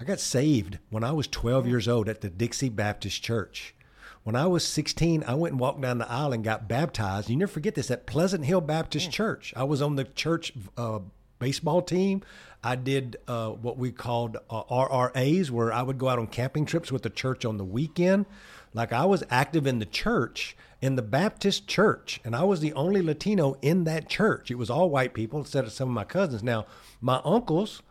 I got saved when I was 12 mm. years old at the Dixie Baptist Church. When I was 16, I went and walked down the aisle and got baptized. You never forget this at Pleasant Hill Baptist mm. Church. I was on the church uh, baseball team. I did uh, what we called uh, RRAs, where I would go out on camping trips with the church on the weekend. Like I was active in the church, in the Baptist church, and I was the only Latino in that church. It was all white people instead of some of my cousins. Now, my uncles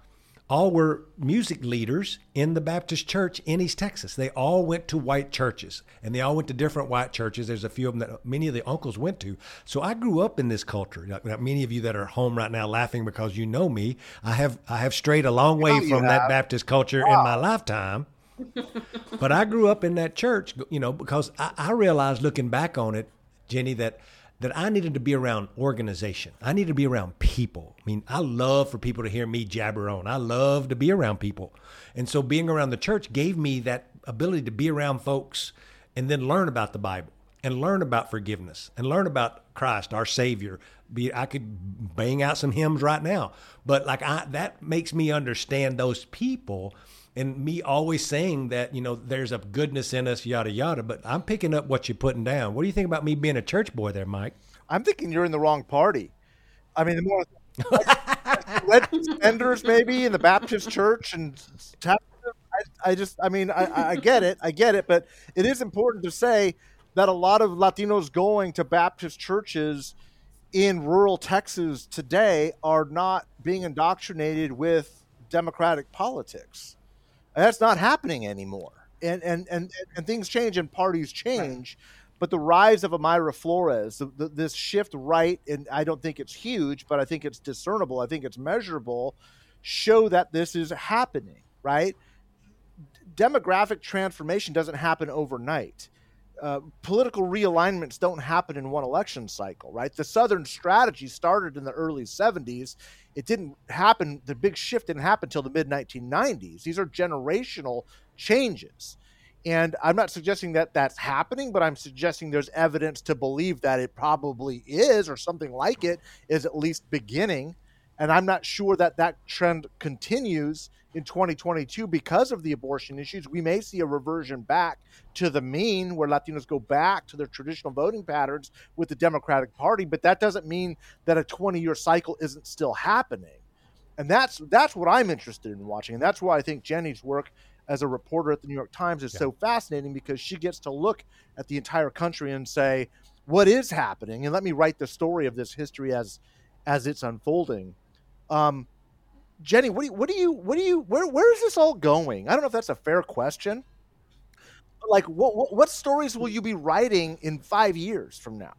all were music leaders in the Baptist church in East Texas. They all went to white churches and they all went to different white churches. There's a few of them that many of the uncles went to. So I grew up in this culture. Many of you that are home right now laughing because you know me, I have I have strayed a long oh, way from that Baptist culture wow. in my lifetime. but I grew up in that church, you know, because I, I realized looking back on it, Jenny, that that I needed to be around organization. I needed to be around people. I mean, I love for people to hear me jabber on. I love to be around people. And so being around the church gave me that ability to be around folks and then learn about the Bible and learn about forgiveness and learn about Christ, our Savior. Be I could bang out some hymns right now, but like I that makes me understand those people and me always saying that you know there's a goodness in us yada yada but i'm picking up what you're putting down. What do you think about me being a church boy there mike? I'm thinking you're in the wrong party. I mean the more red suspenders maybe in the baptist church and I, I just i mean I, I get it i get it but it is important to say that a lot of latinos going to baptist churches in rural texas today are not being indoctrinated with democratic politics that's not happening anymore. And and and and things change and parties change. Right. But the rise of Mayra Flores, the, the, this shift right, and I don't think it's huge, but I think it's discernible. I think it's measurable. Show that this is happening, right? Demographic transformation doesn't happen overnight. Uh, political realignments don't happen in one election cycle, right? The Southern strategy started in the early 70s it didn't happen. The big shift didn't happen until the mid 1990s. These are generational changes. And I'm not suggesting that that's happening, but I'm suggesting there's evidence to believe that it probably is, or something like it is at least beginning. And I'm not sure that that trend continues in 2022 because of the abortion issues. We may see a reversion back to the mean where Latinos go back to their traditional voting patterns with the Democratic Party, but that doesn't mean that a 20 year cycle isn't still happening. And that's that's what I'm interested in watching. And that's why I think Jenny's work as a reporter at the New York Times is yeah. so fascinating because she gets to look at the entire country and say, what is happening? And let me write the story of this history as as it's unfolding. Um, Jenny, what do you, what do you, what do you, where, where is this all going? I don't know if that's a fair question. like, what, what, what stories will you be writing in five years from now?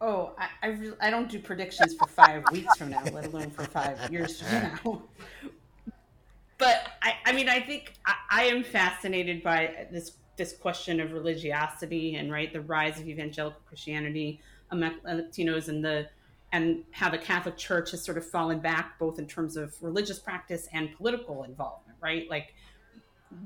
Oh, I I, re- I don't do predictions for five weeks from now, let alone for five years from now. But I, I mean, I think I, I am fascinated by this this question of religiosity and right the rise of evangelical Christianity among Latinos and the and how the Catholic Church has sort of fallen back both in terms of religious practice and political involvement, right? Like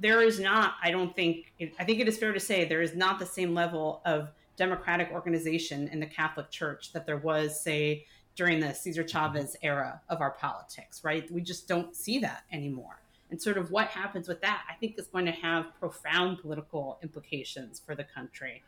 there is not, I don't think, I think it is fair to say there is not the same level of democratic organization in the Catholic Church that there was, say, during the Cesar Chavez era of our politics, right? We just don't see that anymore. And sort of what happens with that, I think, is going to have profound political implications for the country.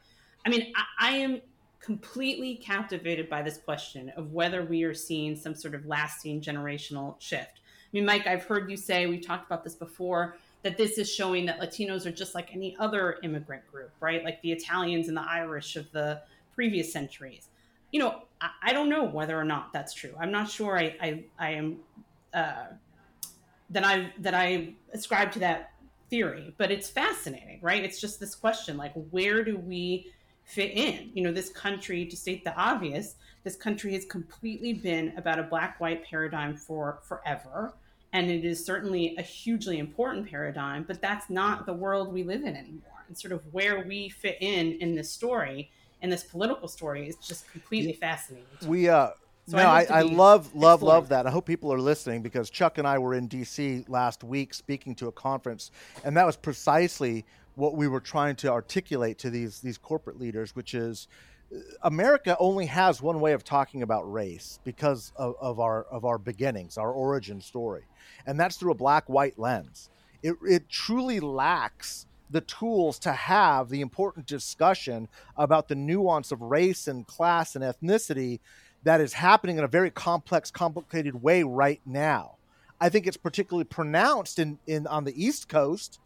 I mean, I, I am completely captivated by this question of whether we are seeing some sort of lasting generational shift. I mean, Mike, I've heard you say, we talked about this before, that this is showing that Latinos are just like any other immigrant group, right? Like the Italians and the Irish of the previous centuries. You know, I, I don't know whether or not that's true. I'm not sure I, I, I am uh, that I that I ascribe to that theory, but it's fascinating, right? It's just this question like where do we fit in? You know, this country, to state the obvious, this country has completely been about a black white paradigm for forever. And it is certainly a hugely important paradigm, but that's not the world we live in anymore. And sort of where we fit in in this story, in this political story, is just completely fascinating. We uh, so no, I, I, love, love, explored. love that. I hope people are listening because Chuck and I were in D.C. last week speaking to a conference, and that was precisely what we were trying to articulate to these these corporate leaders, which is uh, America only has one way of talking about race because of, of our of our beginnings, our origin story, and that's through a black-white lens. It, it truly lacks the tools to have the important discussion about the nuance of race and class and ethnicity that is happening in a very complex, complicated way right now. I think it's particularly pronounced in, in on the East Coast,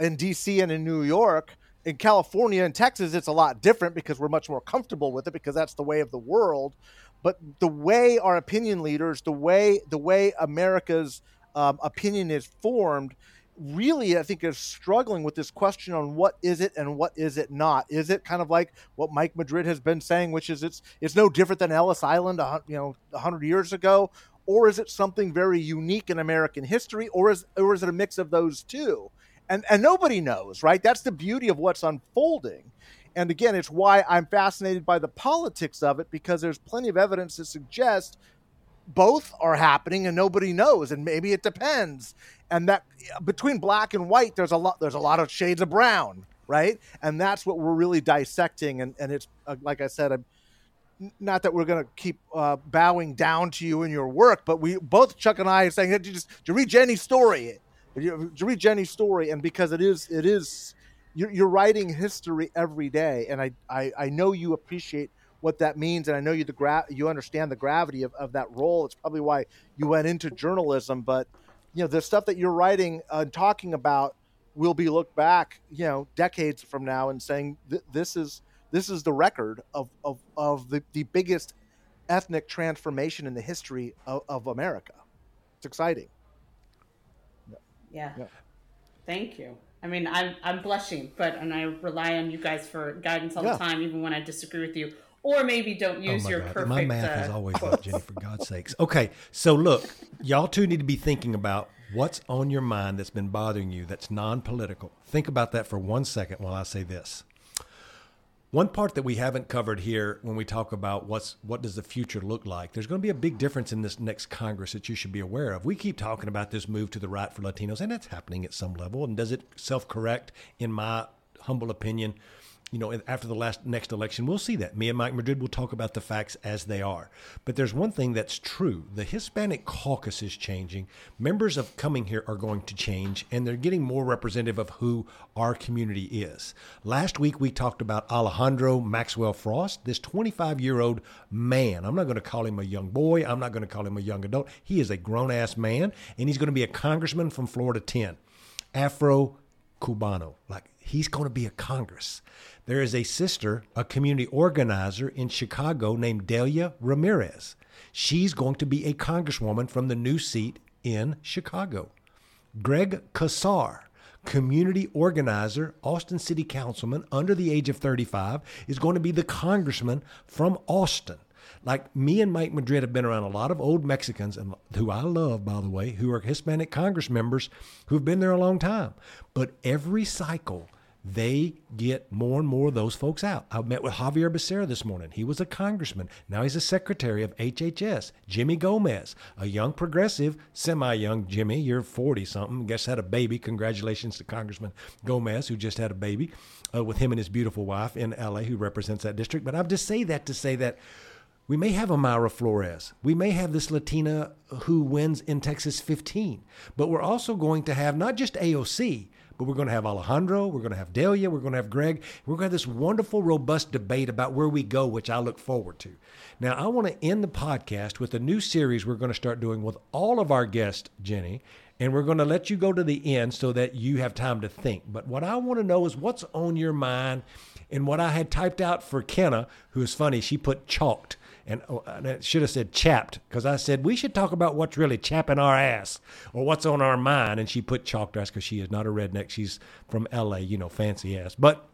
in DC and in New York. In California and Texas, it's a lot different because we're much more comfortable with it because that's the way of the world. But the way our opinion leaders, the way the way America's um, opinion is formed, really, I think, is struggling with this question on what is it and what is it not. Is it kind of like what Mike Madrid has been saying, which is it's it's no different than Ellis Island, you know, hundred years ago, or is it something very unique in American history, or is or is it a mix of those two? And and nobody knows, right? That's the beauty of what's unfolding. And again, it's why I'm fascinated by the politics of it because there's plenty of evidence to suggest both are happening and nobody knows and maybe it depends and that between black and white there's a lot there's a lot of shades of brown right and that's what we're really dissecting and and it's uh, like i said i'm not that we're going to keep uh, bowing down to you in your work but we both chuck and i are saying did you just did you read jenny's story you, read jenny's story and because it is it is you're, you're writing history every day and I, I i know you appreciate what that means and i know you the gra- you understand the gravity of, of that role. It's probably why you went into journalism but you know the stuff that you're writing and talking about will be looked back you know decades from now and saying this is this is the record of of, of the, the biggest ethnic transformation in the history of, of america. It's exciting yeah. yeah. thank you i mean i'm i'm blushing but and i rely on you guys for guidance all yeah. the time even when i disagree with you or maybe don't oh use oh your God. perfect. My math uh, is always up, Jenny. For God's sakes. Okay, so look, y'all two need to be thinking about what's on your mind that's been bothering you that's non-political. Think about that for one second while I say this. One part that we haven't covered here when we talk about what's what does the future look like, there's going to be a big difference in this next Congress that you should be aware of. We keep talking about this move to the right for Latinos, and that's happening at some level. And does it self-correct? In my humble opinion, you know, after the last next election, we'll see that. Me and Mike Madrid will talk about the facts as they are. But there's one thing that's true: the Hispanic caucus is changing. Members of coming here are going to change, and they're getting more representative of who our community is. Last week we talked about Alejandro Maxwell Frost, this 25-year-old man. I'm not going to call him a young boy. I'm not going to call him a young adult. He is a grown-ass man, and he's going to be a congressman from Florida 10. Afro Cubano, like he's going to be a Congress. There is a sister, a community organizer in Chicago named Delia Ramirez. She's going to be a congresswoman from the new seat in Chicago. Greg Casar, community organizer, Austin City Councilman under the age of 35, is going to be the congressman from Austin. Like me and Mike Madrid have been around a lot of old Mexicans, and who I love, by the way, who are Hispanic Congress members who've been there a long time. But every cycle, they get more and more of those folks out. I met with Xavier Becerra this morning. He was a congressman. Now he's a secretary of HHS. Jimmy Gomez, a young progressive, semi young Jimmy, you're 40 something, guess had a baby. Congratulations to Congressman Gomez, who just had a baby uh, with him and his beautiful wife in LA, who represents that district. But I'll just say that to say that we may have a Mayra Flores. We may have this Latina who wins in Texas 15. But we're also going to have not just AOC, but we're going to have Alejandro, we're going to have Delia, we're going to have Greg. We're going to have this wonderful, robust debate about where we go, which I look forward to. Now, I want to end the podcast with a new series we're going to start doing with all of our guests, Jenny. And we're going to let you go to the end so that you have time to think. But what I want to know is what's on your mind and what I had typed out for Kenna, who is funny, she put chalked and, oh, and it should have said chapped because I said we should talk about what's really chapping our ass or what's on our mind. And she put chalked ass because she is not a redneck. She's from L.A., you know, fancy ass. But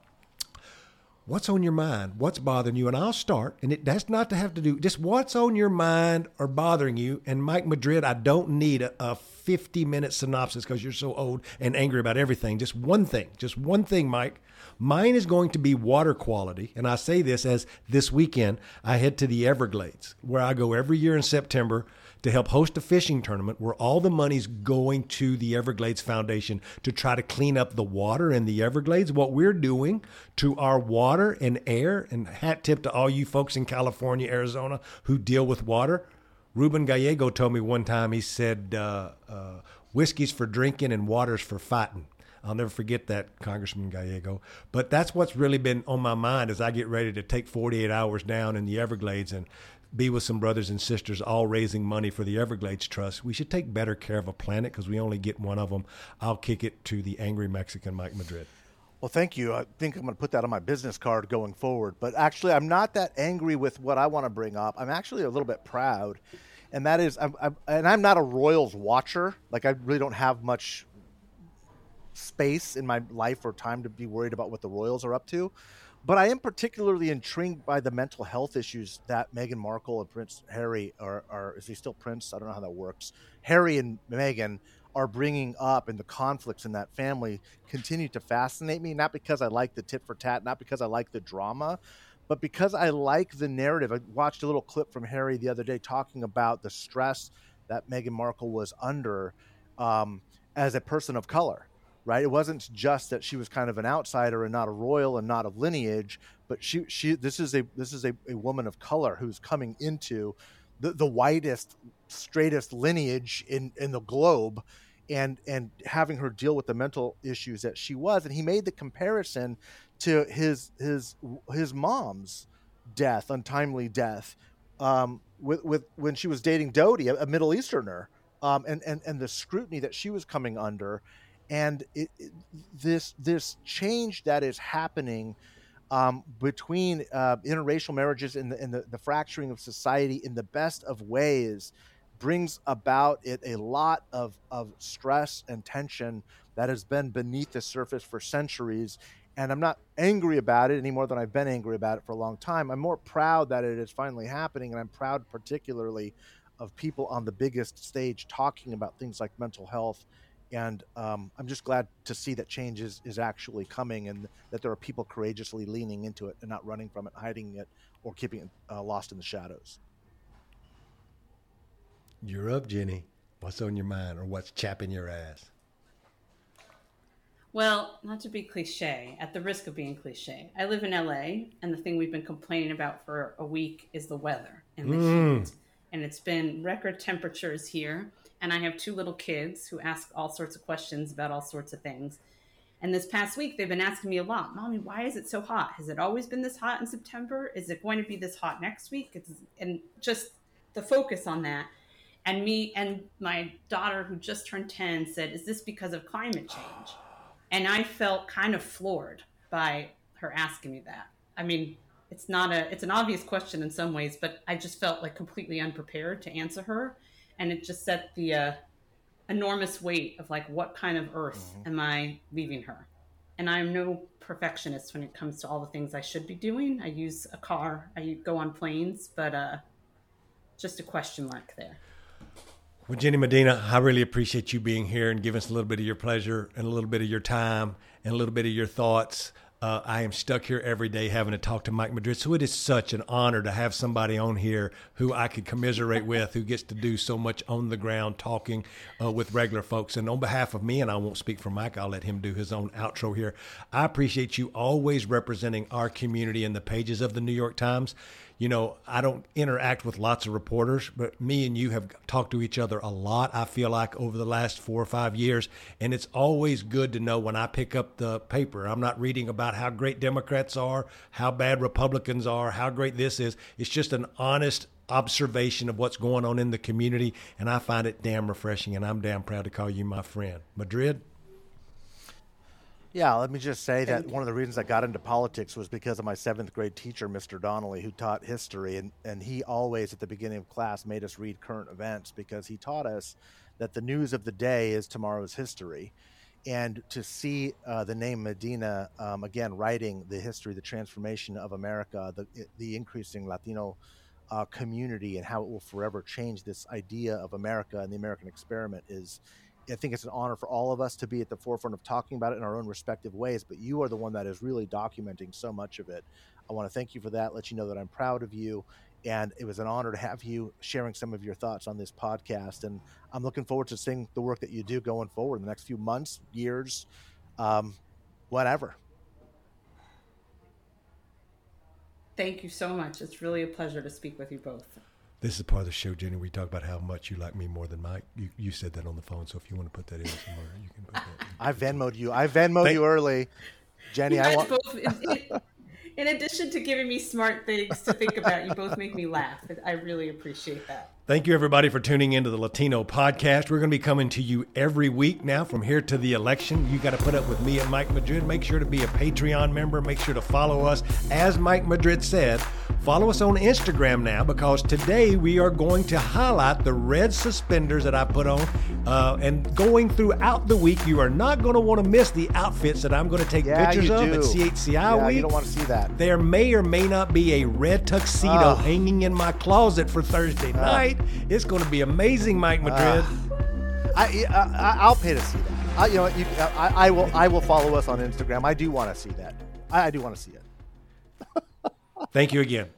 what's on your mind? What's bothering you? And I'll start. And it that's not to have to do just what's on your mind or bothering you. And Mike Madrid, I don't need a, a 50 minute synopsis because you're so old and angry about everything. Just one thing, just one thing, Mike. Mine is going to be water quality. And I say this as this weekend I head to the Everglades, where I go every year in September to help host a fishing tournament where all the money's going to the Everglades Foundation to try to clean up the water in the Everglades. What we're doing to our water and air, and hat tip to all you folks in California, Arizona who deal with water. Ruben Gallego told me one time, he said, uh, uh, whiskey's for drinking and water's for fighting. I'll never forget that, Congressman Gallego. But that's what's really been on my mind as I get ready to take 48 hours down in the Everglades and be with some brothers and sisters all raising money for the Everglades Trust. We should take better care of a planet because we only get one of them. I'll kick it to the angry Mexican Mike Madrid. Well, thank you. I think I'm going to put that on my business card going forward. But actually, I'm not that angry with what I want to bring up. I'm actually a little bit proud, and that is, I'm, I'm, and I'm not a Royals watcher. Like I really don't have much space in my life or time to be worried about what the Royals are up to. But I am particularly intrigued by the mental health issues that Meghan Markle and Prince Harry are, is he still Prince? I don't know how that works. Harry and Meghan are bringing up and the conflicts in that family continue to fascinate me, not because I like the tit for tat, not because I like the drama, but because I like the narrative. I watched a little clip from Harry the other day talking about the stress that Meghan Markle was under um, as a person of color right? It wasn't just that she was kind of an outsider and not a royal and not of lineage, but she she this is a this is a, a woman of color who's coming into the, the whitest, straightest lineage in, in the globe and and having her deal with the mental issues that she was. And he made the comparison to his his his mom's death, untimely death, um, with with when she was dating Dodi, a, a Middle Easterner. Um, and, and, and the scrutiny that she was coming under and it, it, this this change that is happening um, between uh, interracial marriages and, the, and the, the, fracturing of society in the best of ways brings about it a lot of, of stress and tension that has been beneath the surface for centuries. And i'm not angry about it any more than i've been angry about it for a long time. I'm more proud that it is finally happening and i'm proud particularly of people on the biggest stage talking about things like mental health and um, I'm just glad to see that change is, is actually coming and that there are people courageously leaning into it and not running from it, hiding it, or keeping it uh, lost in the shadows. You're up, Jenny. What's on your mind or what's chapping your ass? Well, not to be cliche, at the risk of being cliche, I live in LA, and the thing we've been complaining about for a week is the weather and the mm. heat. And it's been record temperatures here and I have two little kids who ask all sorts of questions about all sorts of things. And this past week, they've been asking me a lot, Mommy, why is it so hot? Has it always been this hot in September? Is it going to be this hot next week? It's, and just the focus on that. And me and my daughter, who just turned 10, said, Is this because of climate change? And I felt kind of floored by her asking me that. I mean, it's not a, it's an obvious question in some ways, but I just felt like completely unprepared to answer her and it just set the uh, enormous weight of like, what kind of earth mm-hmm. am I leaving her? And I'm no perfectionist when it comes to all the things I should be doing. I use a car, I go on planes, but uh, just a question mark there. Well, Jenny Medina, I really appreciate you being here and giving us a little bit of your pleasure and a little bit of your time and a little bit of your thoughts. Uh, I am stuck here every day having to talk to Mike Madrid. So it is such an honor to have somebody on here who I could commiserate with, who gets to do so much on the ground talking uh, with regular folks. And on behalf of me, and I won't speak for Mike, I'll let him do his own outro here. I appreciate you always representing our community in the pages of the New York Times you know, I don't interact with lots of reporters, but me and you have talked to each other a lot, I feel like, over the last four or five years. And it's always good to know when I pick up the paper, I'm not reading about how great Democrats are, how bad Republicans are, how great this is. It's just an honest observation of what's going on in the community. And I find it damn refreshing. And I'm damn proud to call you my friend. Madrid? Yeah, let me just say that one of the reasons I got into politics was because of my seventh grade teacher, Mr. Donnelly, who taught history. And, and he always, at the beginning of class, made us read current events because he taught us that the news of the day is tomorrow's history. And to see uh, the name Medina, um, again, writing the history, the transformation of America, the, the increasing Latino uh, community, and how it will forever change this idea of America and the American experiment is I think it's an honor for all of us to be at the forefront of talking about it in our own respective ways, but you are the one that is really documenting so much of it. I want to thank you for that, let you know that I'm proud of you. And it was an honor to have you sharing some of your thoughts on this podcast. And I'm looking forward to seeing the work that you do going forward in the next few months, years, um, whatever. Thank you so much. It's really a pleasure to speak with you both. This is part of the show, Jenny. We talk about how much you like me more than Mike. You, you said that on the phone, so if you want to put that in somewhere, you can put that. In. I Venmoed you. I Venmoed Thank- you early, Jenny. I want. Both, in addition to giving me smart things to think about, you both make me laugh. I really appreciate that. Thank you, everybody, for tuning into the Latino podcast. We're going to be coming to you every week now from here to the election. You got to put up with me and Mike Madrid. Make sure to be a Patreon member. Make sure to follow us. As Mike Madrid said, follow us on Instagram now because today we are going to highlight the red suspenders that I put on. Uh, and going throughout the week, you are not going to want to miss the outfits that I'm going to take yeah, pictures of do. at CHCI yeah, week. You don't want to see that. There may or may not be a red tuxedo uh, hanging in my closet for Thursday uh, night. It's going to be amazing, Mike Madrid. Uh, I, I will pay to see that. I, you know, you, I, I will I will follow us on Instagram. I do want to see that. I, I do want to see it. Thank you again.